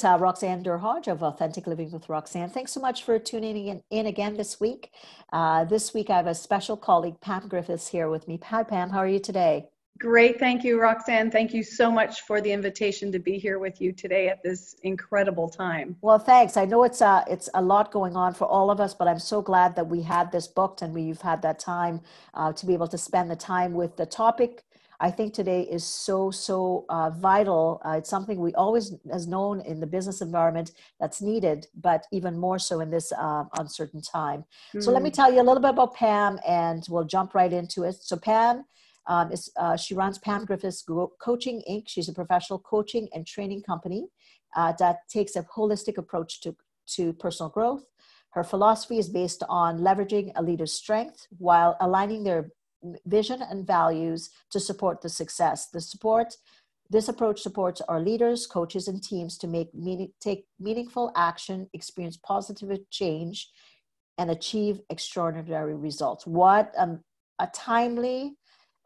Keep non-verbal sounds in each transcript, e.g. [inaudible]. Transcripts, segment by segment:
It's uh, Roxanne Derhodge of Authentic Living with Roxanne. Thanks so much for tuning in, in again this week. Uh, this week, I have a special colleague, Pam Griffiths, here with me. Hi, Pam. How are you today? Great. Thank you, Roxanne. Thank you so much for the invitation to be here with you today at this incredible time. Well, thanks. I know it's a, uh, it's a lot going on for all of us, but I'm so glad that we had this booked and we've had that time uh, to be able to spend the time with the topic I think today is so, so uh, vital. Uh, it's something we always has known in the business environment that's needed, but even more so in this uh, uncertain time. Mm. So let me hmm. tell you a little bit about Pam and we'll jump right into it. So Pam um, is, uh, she runs Pam Griffiths Coaching Inc. She's a professional coaching and training company uh, that takes a holistic approach to, to personal growth. Her philosophy is based on leveraging a leader's strength while aligning their vision and values to support the success. The support this approach supports our leaders, coaches, and teams to make meaning, take meaningful action, experience positive change, and achieve extraordinary results. What um, a timely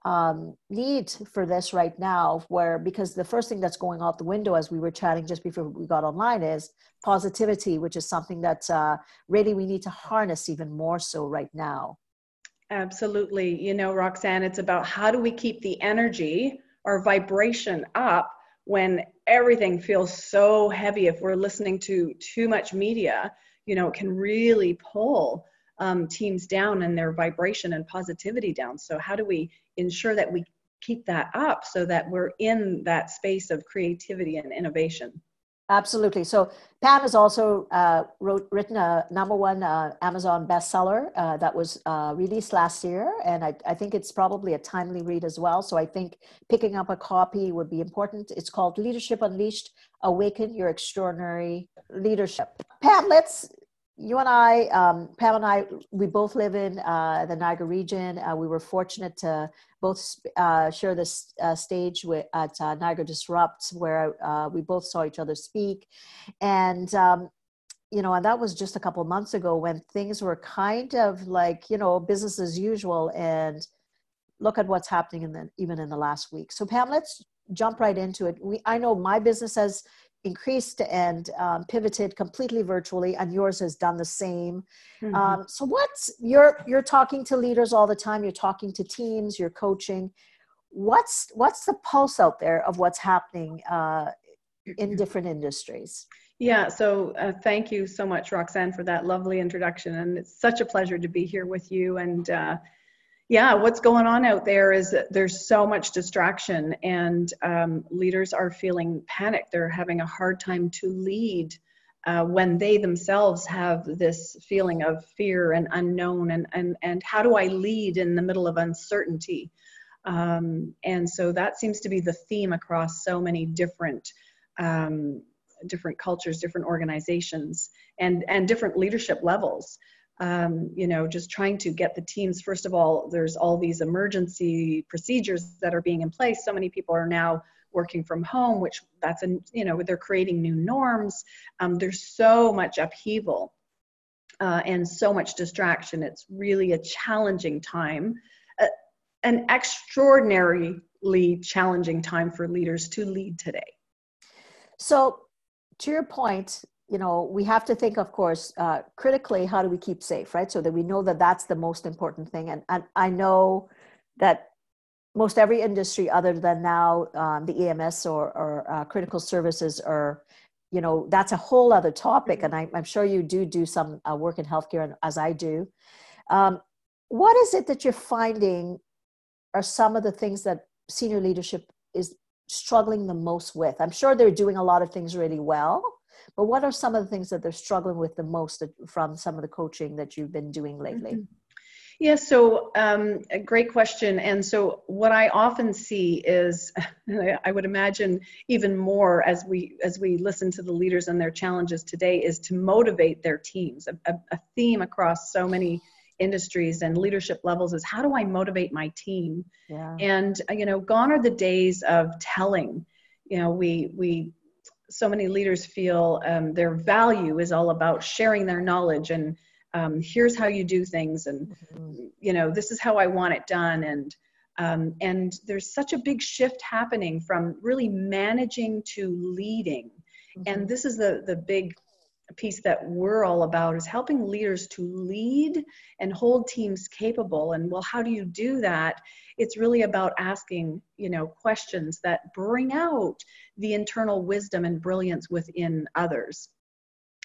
um, need for this right now, where because the first thing that's going out the window as we were chatting just before we got online is positivity, which is something that uh, really we need to harness even more so right now. Absolutely. You know, Roxanne, it's about how do we keep the energy or vibration up when everything feels so heavy. If we're listening to too much media, you know, it can really pull um, teams down and their vibration and positivity down. So, how do we ensure that we keep that up so that we're in that space of creativity and innovation? Absolutely. So Pam has also uh, wrote, written a number one uh, Amazon bestseller uh, that was uh, released last year, and I, I, think it's probably a timely read as well. So I think picking up a copy would be important. It's called Leadership Unleashed: Awaken Your Extraordinary Leadership. Pam, let's you and I, um, Pam and I, we both live in uh, the Niagara region. Uh, we were fortunate to both uh, share this uh, stage with, at uh, Niagara Disrupts, where uh, we both saw each other speak. And, um, you know, and that was just a couple months ago when things were kind of like, you know, business as usual. And look at what's happening in the, even in the last week. So, Pam, let's jump right into it. We, I know my business has increased and um, pivoted completely virtually and yours has done the same. Mm-hmm. um, so what's you're you're talking to leaders all the time you're talking to teams you're coaching. What's what's the pulse out there of what's happening uh, in different industries? Yeah so uh, thank you so much roxanne for that lovely introduction and it's such a pleasure to be here with you and uh, yeah, what's going on out there is there's so much distraction, and um, leaders are feeling panic. They're having a hard time to lead uh, when they themselves have this feeling of fear and unknown, and and and how do I lead in the middle of uncertainty? Um, and so that seems to be the theme across so many different um, different cultures, different organizations, and and different leadership levels um, you know, just trying to get the teams, first of all, there's all these emergency procedures that are being in place. So many people are now working from home, which that's, a, you know, they're creating new norms. Um, there's so much upheaval uh, and so much distraction. It's really a challenging time, uh, an extraordinarily challenging time for leaders to lead today. So, to your point, you know we have to think of course uh, critically how do we keep safe right? So that we know that that's the most important thing. And, and i know that most every industry other than now um, the ems or, or uh, critical services are you know that's a whole other topic. And I, am sure you do do some uh, work in healthcare as i do. Um, what is it that you're finding are some of the things that senior leadership is struggling the most with? I'm sure they're doing a lot of things really well but what are some of the things that they're struggling with the most from some of the coaching that you've been doing lately? Mm-hmm. Yeah, so um, a great question. And so what I often see is, [laughs] I would imagine even more as we as we listen to the leaders and their challenges today, is to motivate their teams. A, a, a theme across so many industries and leadership levels is how do I motivate my team? Yeah. And you know, gone are the days of telling. You know, we we so many leaders feel um, their value is all about sharing their knowledge and um, here's how you do things and mm-hmm. you know this is how i want it done and um, and there's such a big shift happening from really managing to leading mm-hmm. and this is the the big piece that we're all about is helping leaders to lead and hold teams capable. And well how do you do that? It's really about asking you know questions that bring out the internal wisdom and brilliance within others.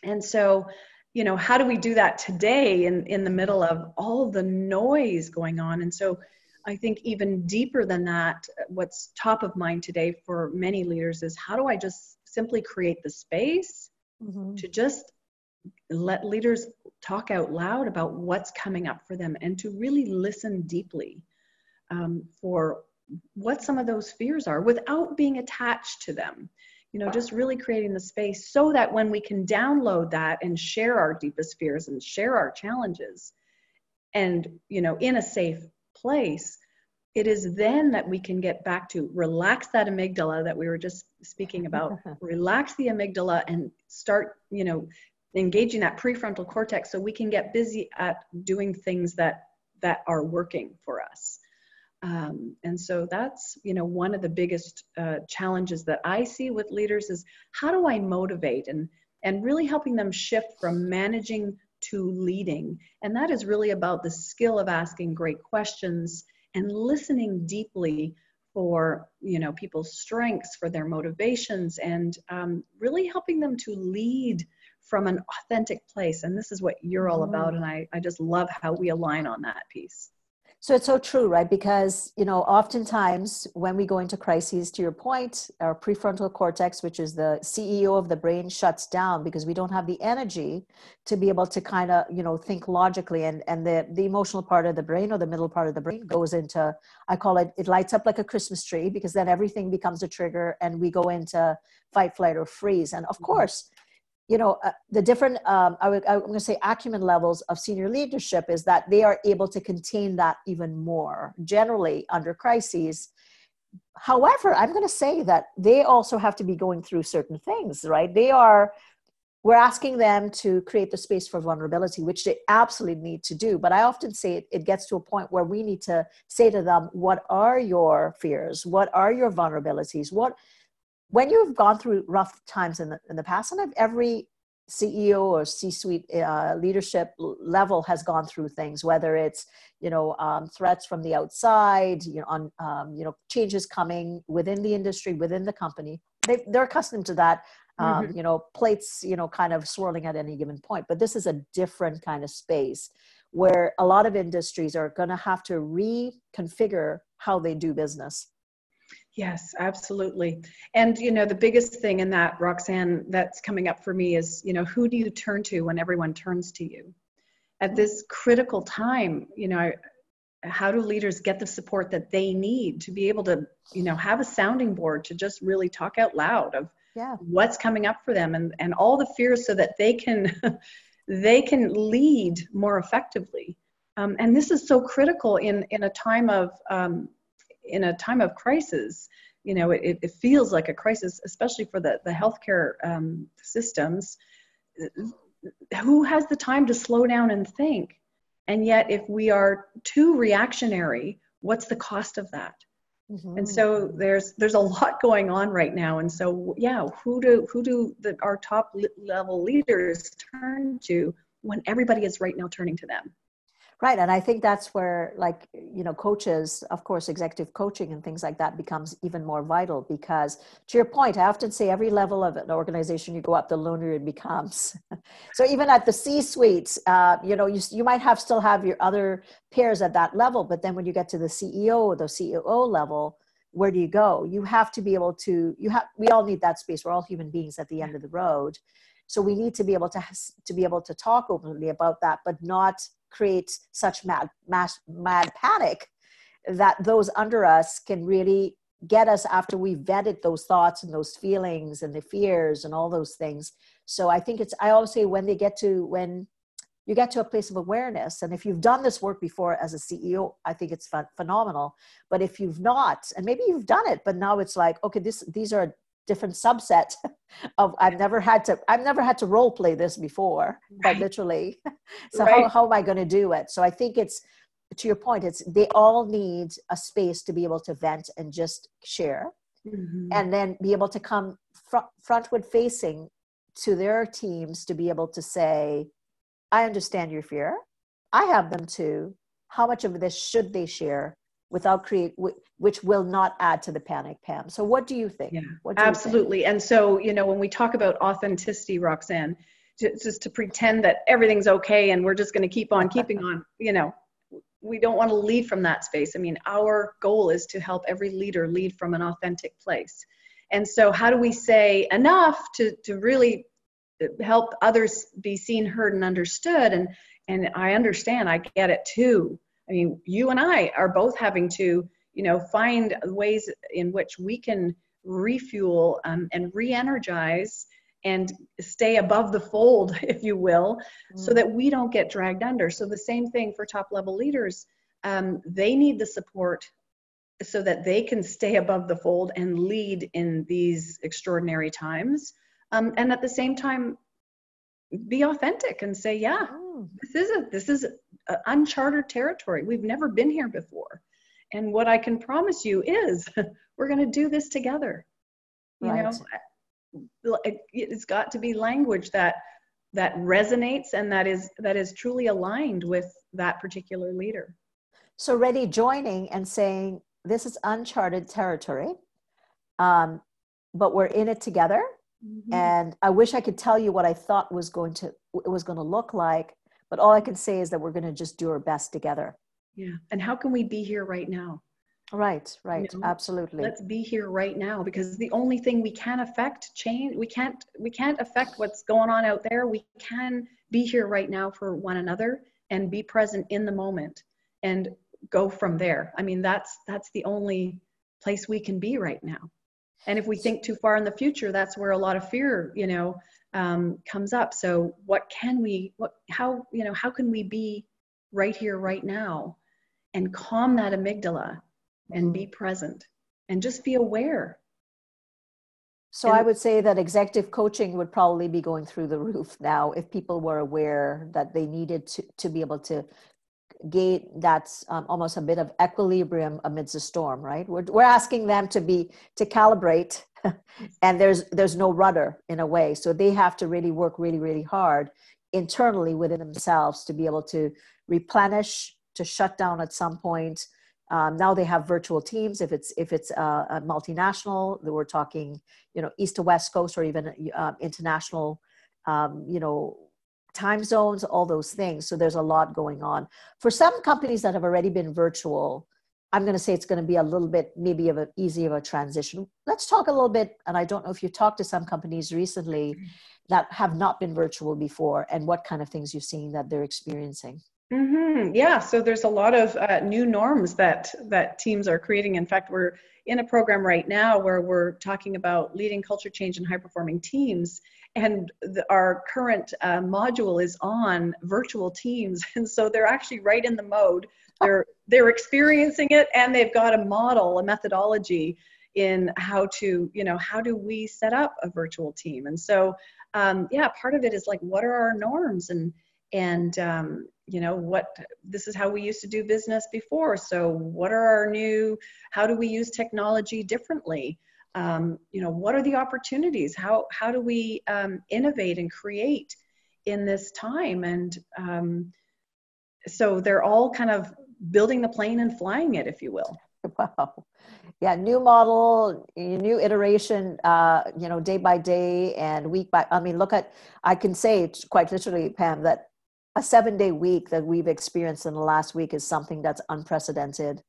And so you know how do we do that today in in the middle of all the noise going on? And so i think even deeper than that what's top of mind today for many leaders is how do i just simply create the space mm-hmm. to just let leaders talk out loud about what's coming up for them and to really listen deeply um, for what some of those fears are without being attached to them you know just really creating the space so that when we can download that and share our deepest fears and share our challenges and you know in a safe place it is then that we can get back to relax that amygdala that we were just speaking about [laughs] relax the amygdala and start you know engaging that prefrontal cortex so we can get busy at doing things that that are working for us. Um, and so that's you know one of the biggest uh, challenges that i see with leaders is how do i motivate and and really helping them shift from managing to leading? And that is really about the skill of asking great questions and listening deeply for you know people's strengths for their motivations and um, really helping them to lead from an authentic place and this is what you're all about mm. and I, I just love how we align on that piece so it's so true, right? Because, you know, oftentimes when we go into crises, to your point, our prefrontal cortex, which is the CEO of the brain, shuts down because we don't have the energy to be able to kind of, you know, think logically. And, and the, the emotional part of the brain or the middle part of the brain goes into, I call it, it lights up like a Christmas tree because then everything becomes a trigger and we go into fight, flight, or freeze. And of mm-hmm. course, you know uh, the different um, I would, i'm going to say acumen levels of senior leadership is that they are able to contain that even more generally under crises. However i'm going to say that they also have to be going through certain things right? They are we're asking them to create the space for vulnerability which they absolutely need to do. But i often say it, it gets to a point where we need to say to them what are your fears? What are your vulnerabilities? What when you've gone through rough times in the, in the past, and every CEO or C-suite uh, leadership level has gone through things, whether it's you know um, threats from the outside, you know, on um, you know changes coming within the industry, within the company. They they're accustomed to that. Um, mm-hmm. You know, plates you know kind of swirling at any given point. But this is a different kind of space where a lot of industries are going to have to reconfigure how they do business Yes, absolutely. And you know, the biggest thing in that, Roxanne, that's coming up for me is, you know, who do you turn to when everyone turns to you? At this critical time, you know, how do leaders get the support that they need to be able to, you know, have a sounding board to just really talk out loud of yeah. what's coming up for them and, and all the fears so that they can [laughs] they can lead more effectively. Um, and this is so critical in in a time of um, in a time of crisis, you know, it, it feels like a crisis, especially for the, the healthcare um, systems. Who has the time to slow down and think? And yet, if we are too reactionary, what's the cost of that? Mm-hmm. And so there's there's a lot going on right now. And so yeah, who do who do the, our top level leaders turn to when everybody is right now turning to them? Right. And I think that's where, like, you know, coaches, of course, executive coaching and things like that becomes even more vital because, to your point, I often say every level of an organization you go up, the lonelier it becomes. [laughs] so even at the C suites, uh, you know, you, you might have still have your other peers at that level, but then when you get to the CEO or the CEO level, where do you go? You have to be able to, you have, we all need that space. We're all human beings at the end of the road. So we need to be able to, to be able to talk openly about that, but not create such mad, mad, mad panic that those under us can really get us after we've vetted those thoughts and those feelings and the fears and all those things. So I think it's, I always say when they get to, when you get to a place of awareness, and if you've done this work before as a CEO, I think it's fun, phenomenal. But if you've not, and maybe you've done it, but now it's like, okay, this, these are different subset [laughs] of I've never had to I've never had to role play this before, right. literally. [laughs] so right. how, how am I going to do it? So I think it's to your point, it's they all need a space to be able to vent and just share, mm-hmm. and then be able to come fr- frontward facing to their teams to be able to say, "I understand your fear. I have them too. How much of this should they share without create which will not add to the panic pam. So what do you think? Yeah absolutely think? and so you know when we talk about authenticity roxanne just to pretend that everything's okay and we're just going to keep on keeping on [laughs] you know we don't want to lead from that space. I mean our goal is to help every leader lead from an authentic place. And so how do we say enough to to really help others be seen heard and understood? And and i understand i get it too I mean, you and I are both having to, you know, find ways in which we can refuel um, and re-energize and stay above the fold, [laughs] if you will, mm. so that we don't get dragged under. So the same thing for top level leaders. Um, they need the support so that they can stay above the fold and lead in these extraordinary times. Um, and at the same time, be authentic and say, yeah, mm. this is a, this is uh, uncharted territory. We've never been here before. And what I can promise you is [laughs] we're going to do this together. You right. know, it's got to be language that that resonates and that is that is truly aligned with that particular leader. So ready joining and saying this is uncharted territory, um, but we're in it together. Mm-hmm. And I wish I could tell you what I thought was going to it was going to look like, but all I can say is that we're going to just do our best together. Yeah. And how can we be here right now? Right, right, you know, absolutely. Let's be here right now because the only thing we can affect change, we can't we can't affect what's going on out there. We can be here right now for one another and be present in the moment and go from there. I mean, that's that's the only place we can be right now. And if we think too far in the future, that's where a lot of fear, you know, um, comes up. So what can we, what, how, you know, how can we be right here, right now and calm that amygdala and be present and just be aware. So and, I would say that executive coaching would probably be going through the roof now if people were aware that they needed to, to be able to gate that's um, almost a bit of equilibrium amidst the storm right? We're, we're asking them to be to calibrate [laughs] and there's there's no rudder in a way. So they have to really work really really hard internally within themselves to be able to replenish to shut down at some point. Um, now they have virtual teams. If it's if it's a, a multinational we're talking you know east to west coast or even uh, international um, you know time zones all those things so there's a lot going on for some companies that have already been virtual I'm going to say it's going to be a little bit maybe of an easy of a transition. Let's talk a little bit, and I don't know if you talked to some companies recently that have not been virtual before, and what kind of things you've seen that they're experiencing. Mm-hmm. Yeah, so there's a lot of uh, new norms that that teams are creating. In fact, we're in a program right now where we're talking about leading culture change in high performing teams, and the, our current uh, module is on virtual teams, [laughs] and so they're actually right in the mode. They're they're experiencing it and they've got a model a methodology in how to you know how do we set up a virtual team? And so um, yeah part of it is like what are our norms and and um, you know what this is how we used to do business before so what are our new how do we use technology differently um, you know what are the opportunities how how do we um, innovate and create in this time and um, so they're all kind of building the plane and flying it, if you will. [laughs] Wow. Yeah, new model, new iteration, uh, you know, day by day and week by. I mean, look at, I can say quite literally, Pam, that a seven day week that we've experienced in the last week is something that's unprecedented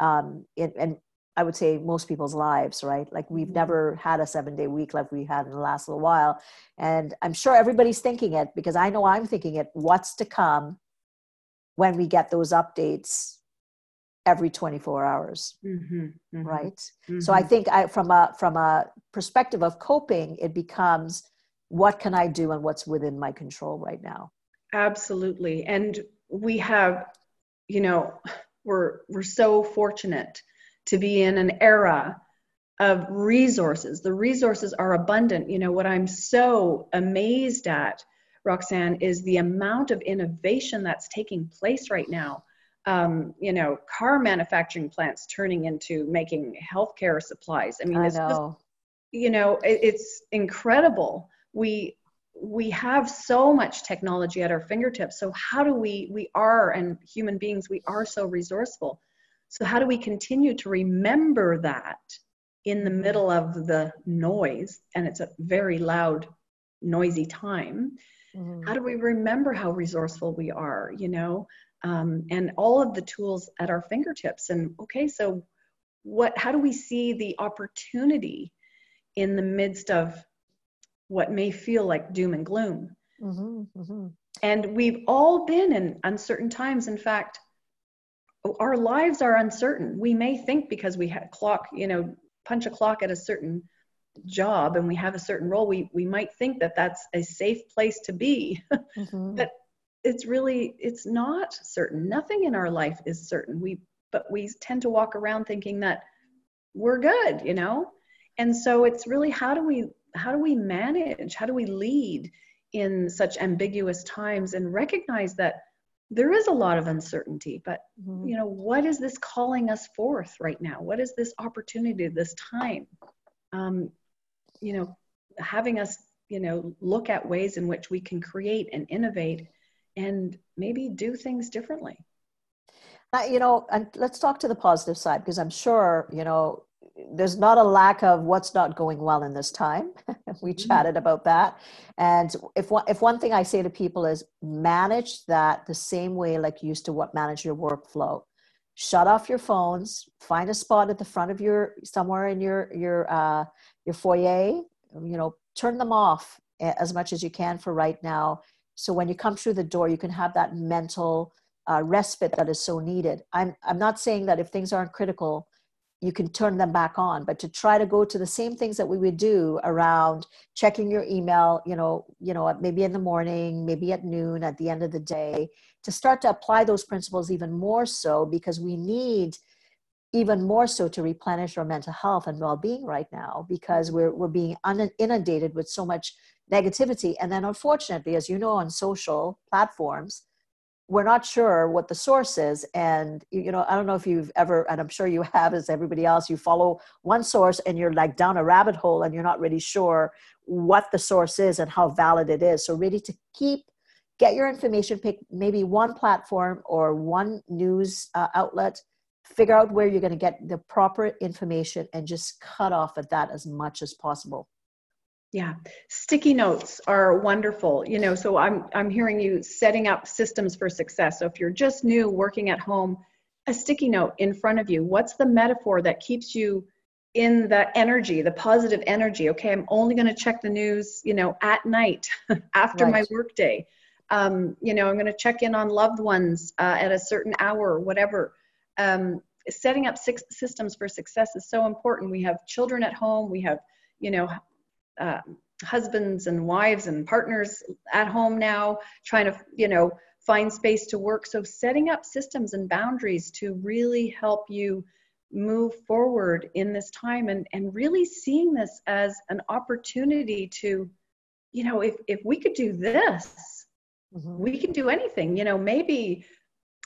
um, in, in, I would say, most people's lives, right? Like we've mm-hmm. never had a seven day week like we had in the last little while. And I'm sure everybody's thinking it because I know I'm thinking it what's to come when we get those updates every 24 hours Mm-hmm, mm-hmm, right so i mhm. think I, from a from a perspective of coping it becomes what can i do and what's within my control right now Absolutely. And we have, you know, [sighs] we're we're so fortunate to be in an era of resources. The resources are abundant. You know, what I'm so amazed at, Roxanne, is the amount of innovation that's taking place right now. Um, you know, car manufacturing plants turning into making healthcare supplies. I mean, i it's just you know it, it's incredible we we have so much technology at our fingertips so how do we we are and human beings we are so resourceful so how do we continue to remember that in the middle of the noise and it's a very loud noisy time Mhm. how do we remember how resourceful we are you know um, and all of the tools at our fingertips and okay so what how do we see the opportunity in the midst of what may feel like doom and gloom Mhm, mhm. and we've all been in uncertain times in fact our lives are uncertain. We may think because we have clock you know punch a clock at a certain job and we have a certain role we we might think that that's a safe place to be. Mhm. [laughs] but it's really it's not certain. Nothing in our life is certain. We but we tend to walk around thinking that we're good you know? And so it's really how do we how do we manage? How do we lead in such ambiguous times and recognize that there is a lot of uncertainty but Mhm. you know what is this calling us forth right now? What is this opportunity this time? Um, you know having us you know look at ways in which we can create and innovate and maybe do things differently. Uh, you know, and let's talk to the positive side because I'm sure, you know, there's not a lack of what's not going well in this time. [laughs] we Mhm. chatted about that. And if one, if one thing I say to people is manage that the same way like you used to what manage your workflow. Shut off your phones, find a spot at the front of your somewhere in your your uh, your foyer, you know, turn them off as much as you can for right now. So when you come through the door, you can have that mental uh, respite that is so needed. I'm I'm not saying that if things aren't critical, you can turn them back on, but to try to go to the same things that we would do around checking your email, you know, you know, maybe in the morning, maybe at noon, at the end of the day, to start to apply those principles even more so because we need even more so to replenish our mental health and well-being right now because we're we're being inundated with so much negativity. And then unfortunately as you know on social platforms we're not sure what the source is and you know i don't know if you've ever and i'm sure you have as everybody else you follow one source and you're like down a rabbit hole and you're not really sure what the source is and how valid it is. So really to keep get your information pick maybe one platform or one news uh, outlet figure out where you're going to get the proper information and just cut off at that as much as possible Yeah, sticky notes are wonderful. You know, so I'm I'm hearing you setting up systems for success. So if you're just new working at home, a sticky note in front of you. What's the metaphor that keeps you in the energy, the positive energy? Okay, I'm only going to check the news, you know, at night [laughs] after my workday. Um, you know, I'm going to check in on loved ones uh, at a certain hour or whatever. Um, setting up six systems for success is so important. We have children at home. We have, you know, uh, husbands and wives and partners at home now trying to you know find space to work so setting up systems and boundaries to really help you move forward in this time and and really seeing this as an opportunity to you know if if we could do this Mhm. we can do anything you know maybe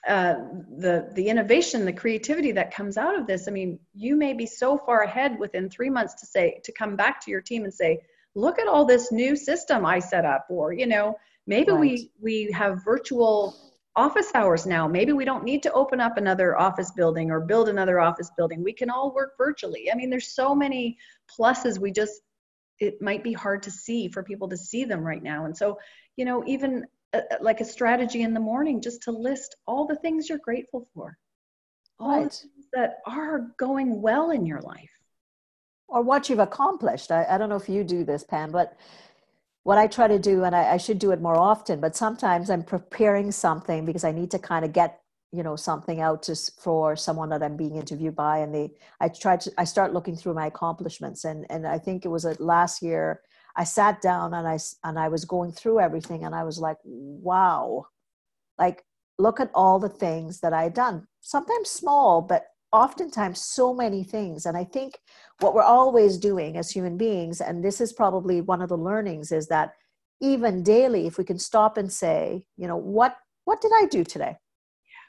uh, the the innovation the creativity that comes out of this i mean you may be so far ahead within three months to say to come back to your team and say look at all this new system i set up or you know maybe Right. we we have virtual office hours now. Maybe we don't need to open up another office building or build another office building. We can all work virtually. I mean there's so many pluses we just it might be hard to see for people to see them right now. And so you know even uh, like a strategy in the morning just to list all the things you're grateful for. All the things that are going well in your life. Or what you've accomplished. I, I don't know if you do this, Pam, but what I try to do, and I, I, should do it more often, but sometimes I'm preparing something because I need to kind of get you know something out to for someone that I'm being interviewed by, and they I try to I start looking through my accomplishments, and and I think it was a, last year I sat down and I and I was going through everything, and I was like, wow, like look at all the things that I had done. Sometimes small, but oftentimes so many things. And i think what we're always doing as human beings and this is probably one of the learnings is that even daily if we can stop and say you know what what did i do today?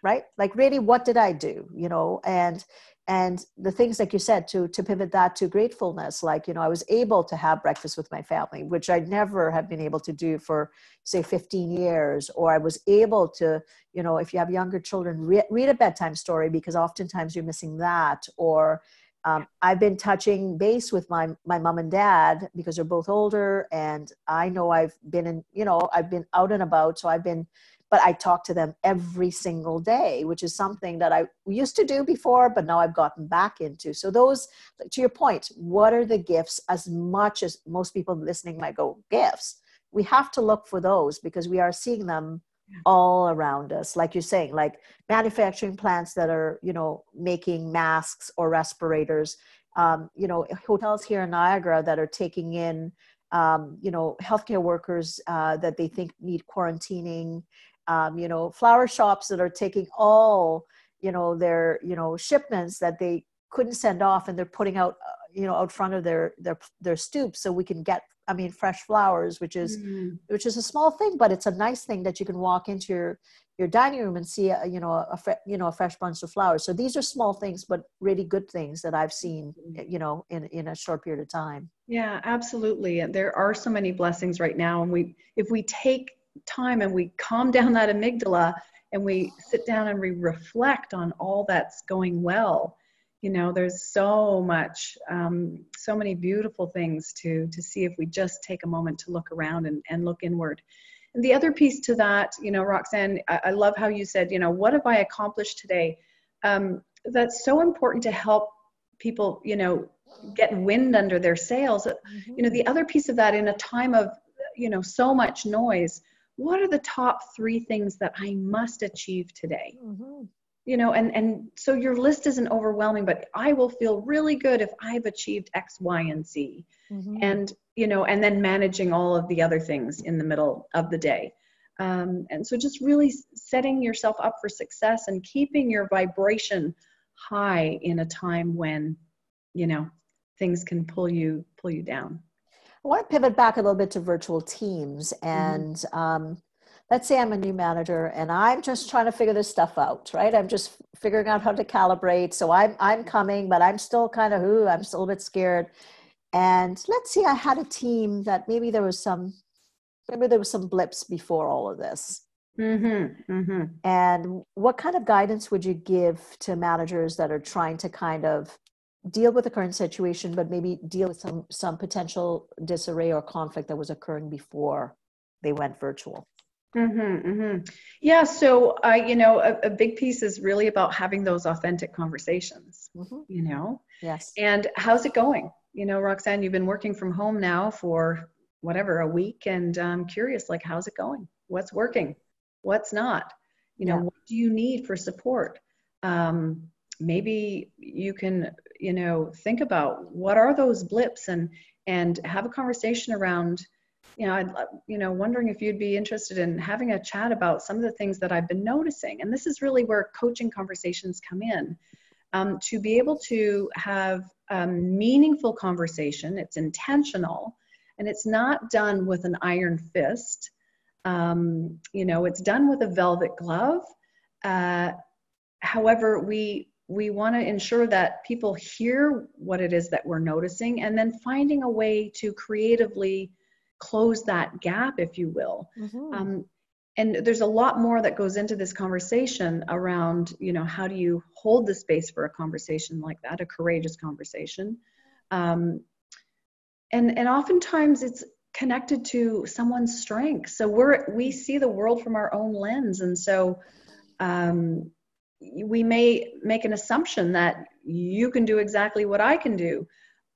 Right? Like really what did i do? You know and and the things like you said to to pivot that to gratefulness like you know i was able to have breakfast with my family which I'd never have been able to do for say 15 years or i was able to you know if you have younger children re- read a bedtime story because oftentimes you're missing that or um, i've been touching base with my my mom and dad because they're both older and i know i've been in you know i've been out and about so i've been but I talk to them every single day, which is something that I used to do before, but now I've gotten back into. So, those, to your point, what are the gifts? As much as most people listening might go, gifts? We have to look for those because we are seeing them all around us. Like you're saying like manufacturing plants that are you know making masks or respirators. Um, you know hotels here in niagara that are taking in um, you know healthcare workers uh, that they think need quarantining um, you know flower shops that are taking all you know their you know shipments that they couldn't send off and they're putting out uh, you know out front of their their their stoop so we can get i mean fresh flowers which is mm-hmm. which is a small thing but it's a nice thing that you can walk into your your dining room and see a, you know a you know a fresh bunch of flowers so these are small things but really good things that i've seen mm-hmm. you know in in a short period of time yeah absolutely and there are so many blessings right now and we if we take time and we calm down that amygdala and we sit down and we reflect on all that's going well. You know there's so much um, so many beautiful things to to see if we just take a moment to look around and, and look inward. And the other piece to that you know roxanne I, I love how you said you know what have i accomplished today? Um, that's so important to help people you know get wind under their sails. Mm-hmm. you know the other piece of that in a time of you know so much noise what are the top three things that I must achieve today? Mm-hmm. You know, and and so your list isn't overwhelming, but I will feel really good if I've achieved X, Y, and Z. Mm-hmm. And you know, and then managing all of the other things in the middle of the day. Um, and so just really setting yourself up for success and keeping your vibration high in a time when you know things can pull you pull you down I want to pivot back a little bit to virtual teams. Mm-hmm. And mm-hmm. um, let's say I'm a new manager and I'm just trying to figure this stuff out, right? I'm just figuring out how to calibrate. So I'm I'm coming, but I'm still kind of ooh, I'm still a bit scared. And let's see, I had a team that maybe there was some maybe there was some blips before all of this. Mm-hmm, mm-hmm. And what kind of guidance would you give to managers that are trying to kind of deal with the current situation, but maybe deal with some some potential disarray or conflict that was occurring before they went virtual. Mm-hmm, mm-hmm. Yeah, so uh, you know, a, a, big piece is really about having those authentic conversations. Mm-hmm. You know, yes. And how's it going? You know, Roxanne, you've been working from home now for whatever a week, and I'm curious, like, how's it going? What's working? What's not? You know, yeah. what do you need for support? Um, maybe you can you know think about what are those blips and and have a conversation around you know i'd you know wondering if you'd be interested in having a chat about some of the things that i've been noticing. And this is really where coaching conversations come in. Um, to be able to have a meaningful conversation it's intentional and it's not done with an iron fist. Um, you know it's done with a velvet glove. Uh, however we we want to ensure that people hear what it is that we're noticing and then finding a way to creatively close that gap if you will. Mm-hmm. um, and there's a lot more that goes into this conversation around you know how do you hold the space for a conversation like that a courageous conversation? Um, and and oftentimes it's connected to someone's strength. So we're we see the world from our own lens. And so um, we may make an assumption that you can do exactly what I can do.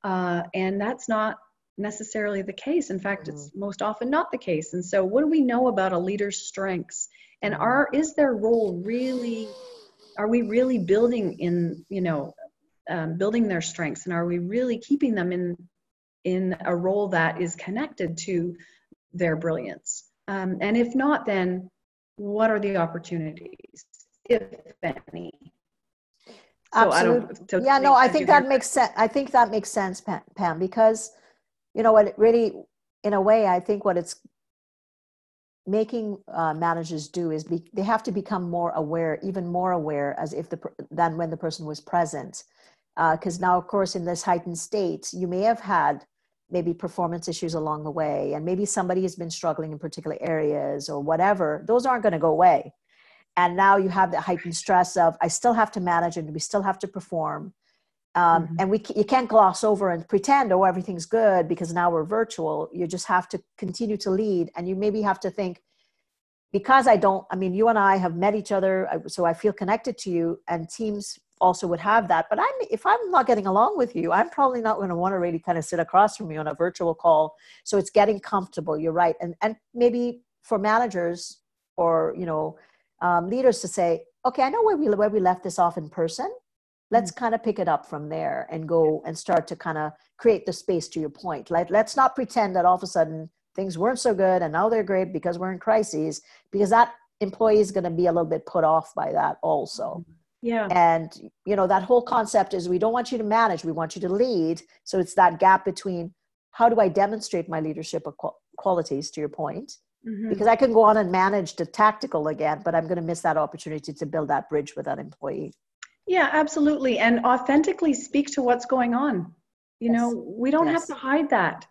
Uh, and that's not necessarily the case. In fact, mm-hmm. it's most often not the case. And so, what do we know about a leader's strengths? And mm-hmm. are is their role really? Are we really building in you know um, building their strengths, and are we really keeping them in in a role that is connected to their brilliance? Um, and if not, then what are the opportunities, if any? So Absolutely. yeah, no, I think that makes sense. I think that makes sense, Pam, because you know what? It really, in a way, I think what it's making uh, managers do is be, they have to become more aware, even more aware, as if the than when the person was present. Because uh, now, of course, in this heightened state, you may have had maybe performance issues along the way, and maybe somebody has been struggling in particular areas or whatever. Those aren't going to go away and now you have the heightened stress of i still have to manage and we still have to perform. Um, mm-hmm. and we you can't gloss over and pretend oh everything's good because now we're virtual. You just have to continue to lead. And you maybe have to think because i don't i mean you and i have met each other so i feel connected to you and teams also would have that. But i'm if i'm not getting along with you i'm probably not going to want to really kind of sit across from you on a virtual call. So it's getting comfortable you're right. And and maybe for managers or you know um, leaders to say, okay, I know where we where we left this off in person. Let's mm-hmm. kind of pick it up from there and go and start to kind of create the space to your point. Like let's not pretend that all of a sudden things weren't so good and now they're great because we're in crises because that employee is going to be a little bit put off by that also. Mm-hmm. Yeah. And you know that whole concept is we don't want you to manage, we want you to lead. So it's that gap between how do I demonstrate my leadership qualities to your point Mm-hmm. Because I can go on and manage the tactical again, but I'm going to miss that opportunity to build that bridge with that employee. Yeah, absolutely. And authentically speak to what's going on. You yes. know, we don't yes. have to hide that.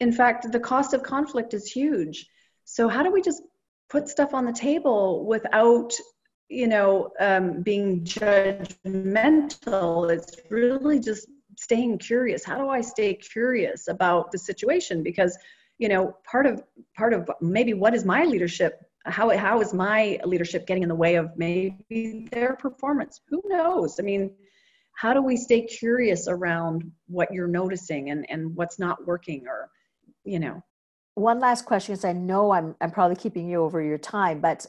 In fact, the cost of conflict is huge. So, how do we just put stuff on the table without, you know, um, being judgmental? It's really just staying curious. How do I stay curious about the situation? Because you know part of part of maybe what is my leadership how how is my leadership getting in the way of maybe their performance? Who knows? I mean how do we stay curious around what you're noticing and and what's not working or you know? One last question because i know i'm i'm probably keeping you over your time but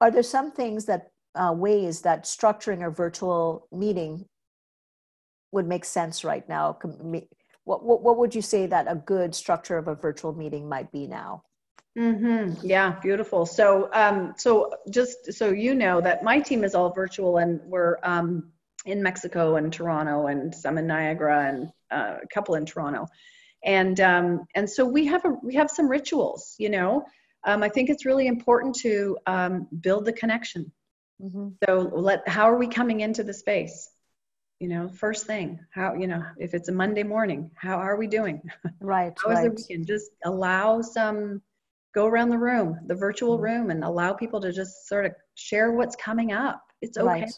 are there some things that uh, ways that structuring a virtual meeting would make sense right now what, what, what would you say that a good structure of a virtual meeting might be now? Mm-hmm. Yeah, beautiful. So, um, so just so you know that my team is all virtual, and we're um, in Mexico and Toronto, and some in Niagara, and uh, a couple in Toronto, and um, and so we have a we have some rituals. You know, um, I think it's really important to um, build the connection. Mm-hmm. So, let how are we coming into the space? You know first thing how you know if it's a monday morning how are we doing [laughs] right how right. the weekend just allow some go around the room the virtual mm-hmm. room and allow people to just sort of share what's coming up it's okay right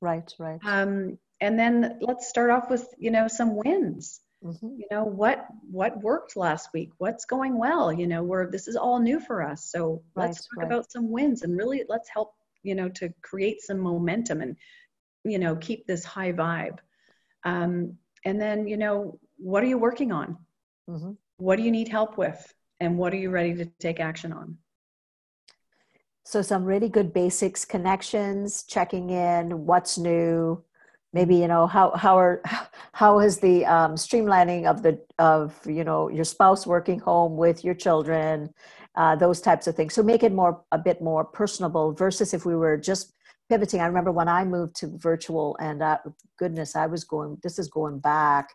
right, right. um and then let's start off with you know some wins mm-hmm. you know what what worked last week what's going well you know where this is all new for us so right, let's talk right. about some wins and really let's help you know to create some momentum and you know keep this high vibe. Um, and then you know what are you working on? Mm-hmm. what do you need help with? And what are you ready to take action on? So some really good basics connections checking in what's new maybe you know how how are how is the um, streamlining of the of you know your spouse working home with your children uh, those types of things. So make it more a bit more personable versus if we were just pivoting. I remember when I moved to virtual, and uh, goodness, I was going. This is going back.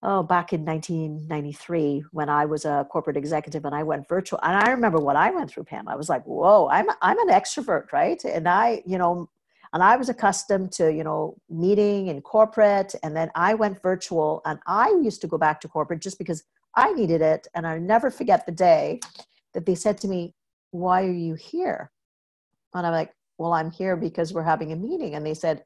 Oh, back in 1993 when I was a corporate executive and I went virtual. And I remember what I went through, Pam. I was like, "Whoa, I'm I'm an extrovert, right?" And I, you know, and I was accustomed to you know meeting in corporate, and then I went virtual, and I used to go back to corporate just because I needed it. And I never forget the day that they said to me, "Why are you here?" And I'm like, well, I'm here because we're having a meeting. And they said,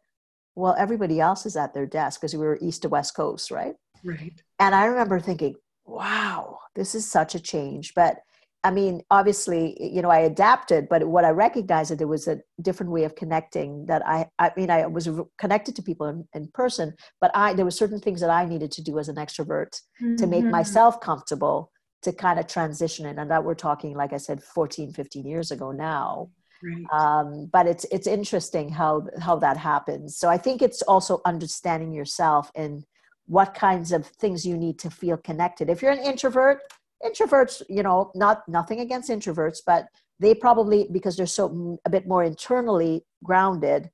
well, everybody else is at their desk because we were east to west coast, right? Right. And I remember thinking, wow, this is such a change. But I mean, obviously, you know, I adapted, but what I recognized that there was a different way of connecting. That I, I mean, I was connected to people in, in person, but I there were certain things that I needed to do as an extrovert mm-hmm. to make mm-hmm. myself comfortable to kind of transition it. And that we're talking, like I said, 14, 15 years ago now. Right. Um, but it's it's interesting how how that happens. So I think it's also understanding yourself and what kinds of things you need to feel connected. If you're an introvert, introverts you know not nothing against introverts but they probably because they're so a bit more internally grounded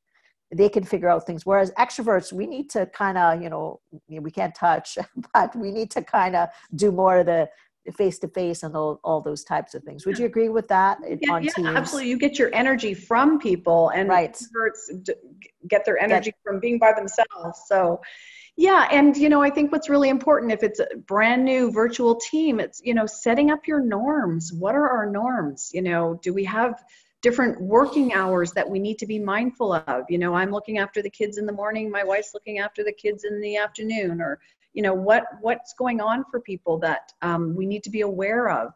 they can figure out things whereas extroverts we need to kind of you know we can't touch [laughs] but we need to kind of do more of the face to face and all, all those types of things would you agree with that eh, yeah, yeah absolutely you get your energy from people and right. extroverts get their energy get, from being by themselves so yeah, and you know, I think what's really important if it's a brand new virtual team, it's you know, setting up your norms. What are our norms? You know, do we have different working hours that we need to be mindful of? You know, I'm looking after the kids in the morning, my wife's looking after the kids in the afternoon, or you know, what what's going on for people that um, we need to be aware of.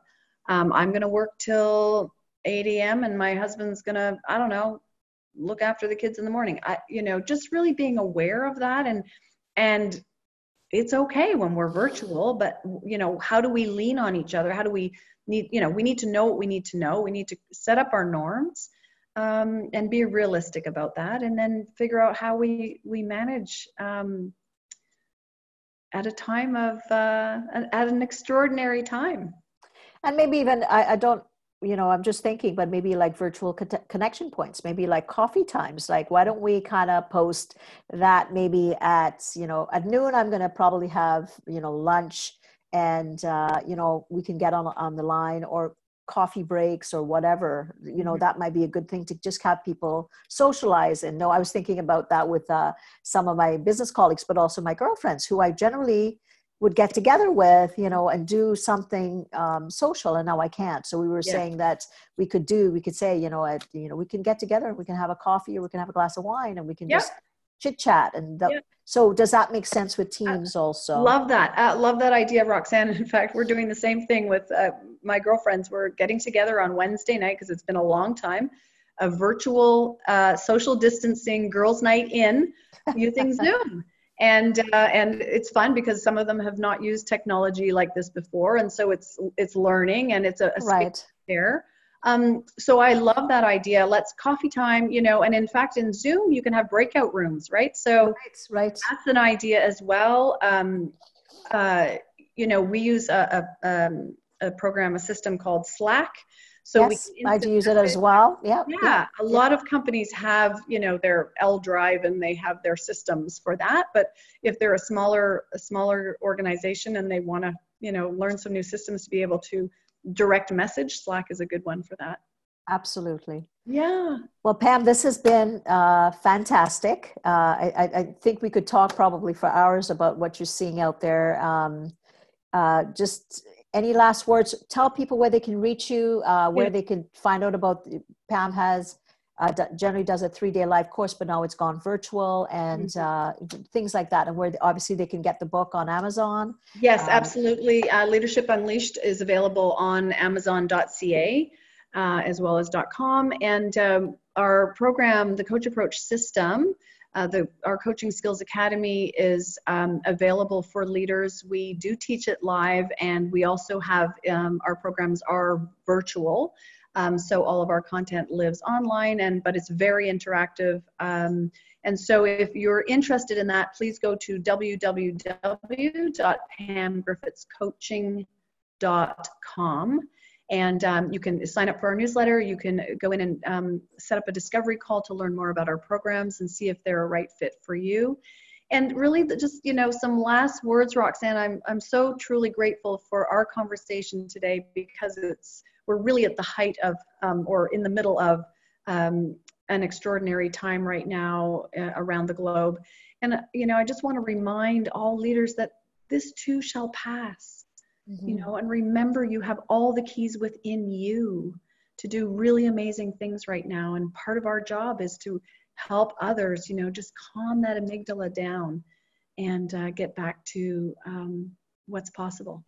Um, I'm going to work till 8 a.m. and my husband's going to, I don't know, look after the kids in the morning. I, you know, just really being aware of that and and it's okay when we're virtual but you know how do we lean on each other how do we need you know we need to know what we need to know we need to set up our norms um, and be realistic about that and then figure out how we we manage um, at a time of uh, at an extraordinary time. And maybe even I, I don't you know i'm just thinking but maybe like virtual co- connection points maybe like coffee times. Like why don't we kind of post that maybe at you know at noon i'm going to probably have you know lunch and uh, you know we can get on on the line or coffee breaks or whatever you know mm-hmm. that might be a good thing to just have people socialize and no i was thinking about that with uh, some of my business colleagues but also my girlfriends who i generally would get together with you know and do something um, social and now i can't so we were yeah. saying that we could do we could say you know at, you know we can get together and we can have a coffee or we can have a glass of wine and we can yeah. just chit chat and the, yeah. so does that make sense with teams also love that uh, love that idea roxanne in fact we're doing the same thing with uh, my girlfriends we're getting together on wednesday night because it's been a long time a virtual uh, social distancing girls night in using zoom [laughs] and uh, and it's fun because some of them have not used technology like this before and so it's it's learning and it's a, a right. there um, so i love that idea. Let's coffee time you know and in fact in zoom you can have breakout rooms right? So right, right. that's an idea as well. Um, uh, you know we use a, a, um, a program a system called slack so yes, I do use it as well. Yeah. Yeah. yeah. A lot of companies have, you know, their L drive and they have their systems for that. But if they're a smaller, a smaller organization and they want to, you know, learn some new systems to be able to direct message, Slack is a good one for that. Absolutely. Yeah. Well, Pam, this has been uh, fantastic. Uh, I, I, think we could talk probably for hours about what you're seeing out there. Um, uh, just any last words? Tell people where they can reach you, uh, where yeah. they can find out about Pam has uh, generally does a three day live course, but now it's gone virtual and mm-hmm. uh, things like that. And where obviously they can get the book on Amazon. Yes, um, absolutely. Uh, Leadership Unleashed is available on Amazon.ca uh, as well as .com. And um, our program, the Coach Approach System, uh, the, our Coaching Skills Academy is um, available for leaders. We do teach it live, and we also have um, our programs are virtual. Um, so all of our content lives online, and but it's very interactive. Um, and so if you're interested in that, please go to www.pamgriffithscoaching.com and um, you can sign up for our newsletter. You can go in and um, set up a discovery call to learn more about our programs and see if they're a right fit for you. And really, just you know, some last words, Roxanne. I'm I'm so truly grateful for our conversation today because it's we're really at the height of um, or in the middle of um, an extraordinary time right now uh, around the globe. And you know, I just want to remind all leaders that this too shall pass mm-hmm. you know and remember you have all the keys within you to do really amazing things right now and part of our job is to help others you know just calm that amygdala down and uh, get back to um, what's possible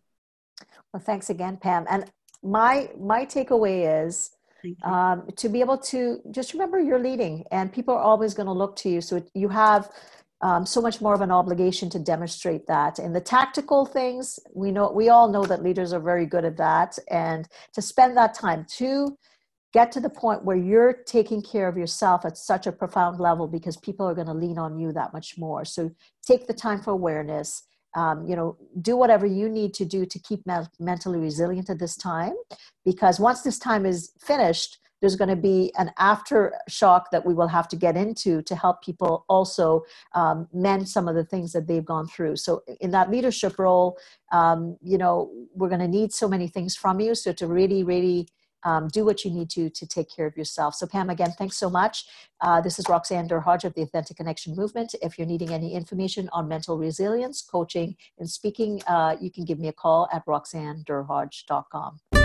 well thanks again pam and my my takeaway is um, to be able to just remember you're leading, and people are always going to look to you. So you have um, so much more of an obligation to demonstrate that. And the tactical things, we know we all know that leaders are very good at that, and to spend that time to get to the point where you're taking care of yourself at such a profound level because people are going to lean on you that much more. So take the time for awareness. Um, you know, do whatever you need to do to keep me- mentally resilient at this time, because once this time is finished, there's going to be an aftershock that we will have to get into to help people also um, mend some of the things that they've gone through. So, in that leadership role, um, you know, we're going to need so many things from you. So, to really, really um, do what you need to to take care of yourself. So, Pam, again, thanks so much. Uh, this is Roxanne Derhodge of the Authentic Connection Movement. If you're needing any information on mental resilience, coaching, and speaking, uh, you can give me a call at roxannederhodge.com.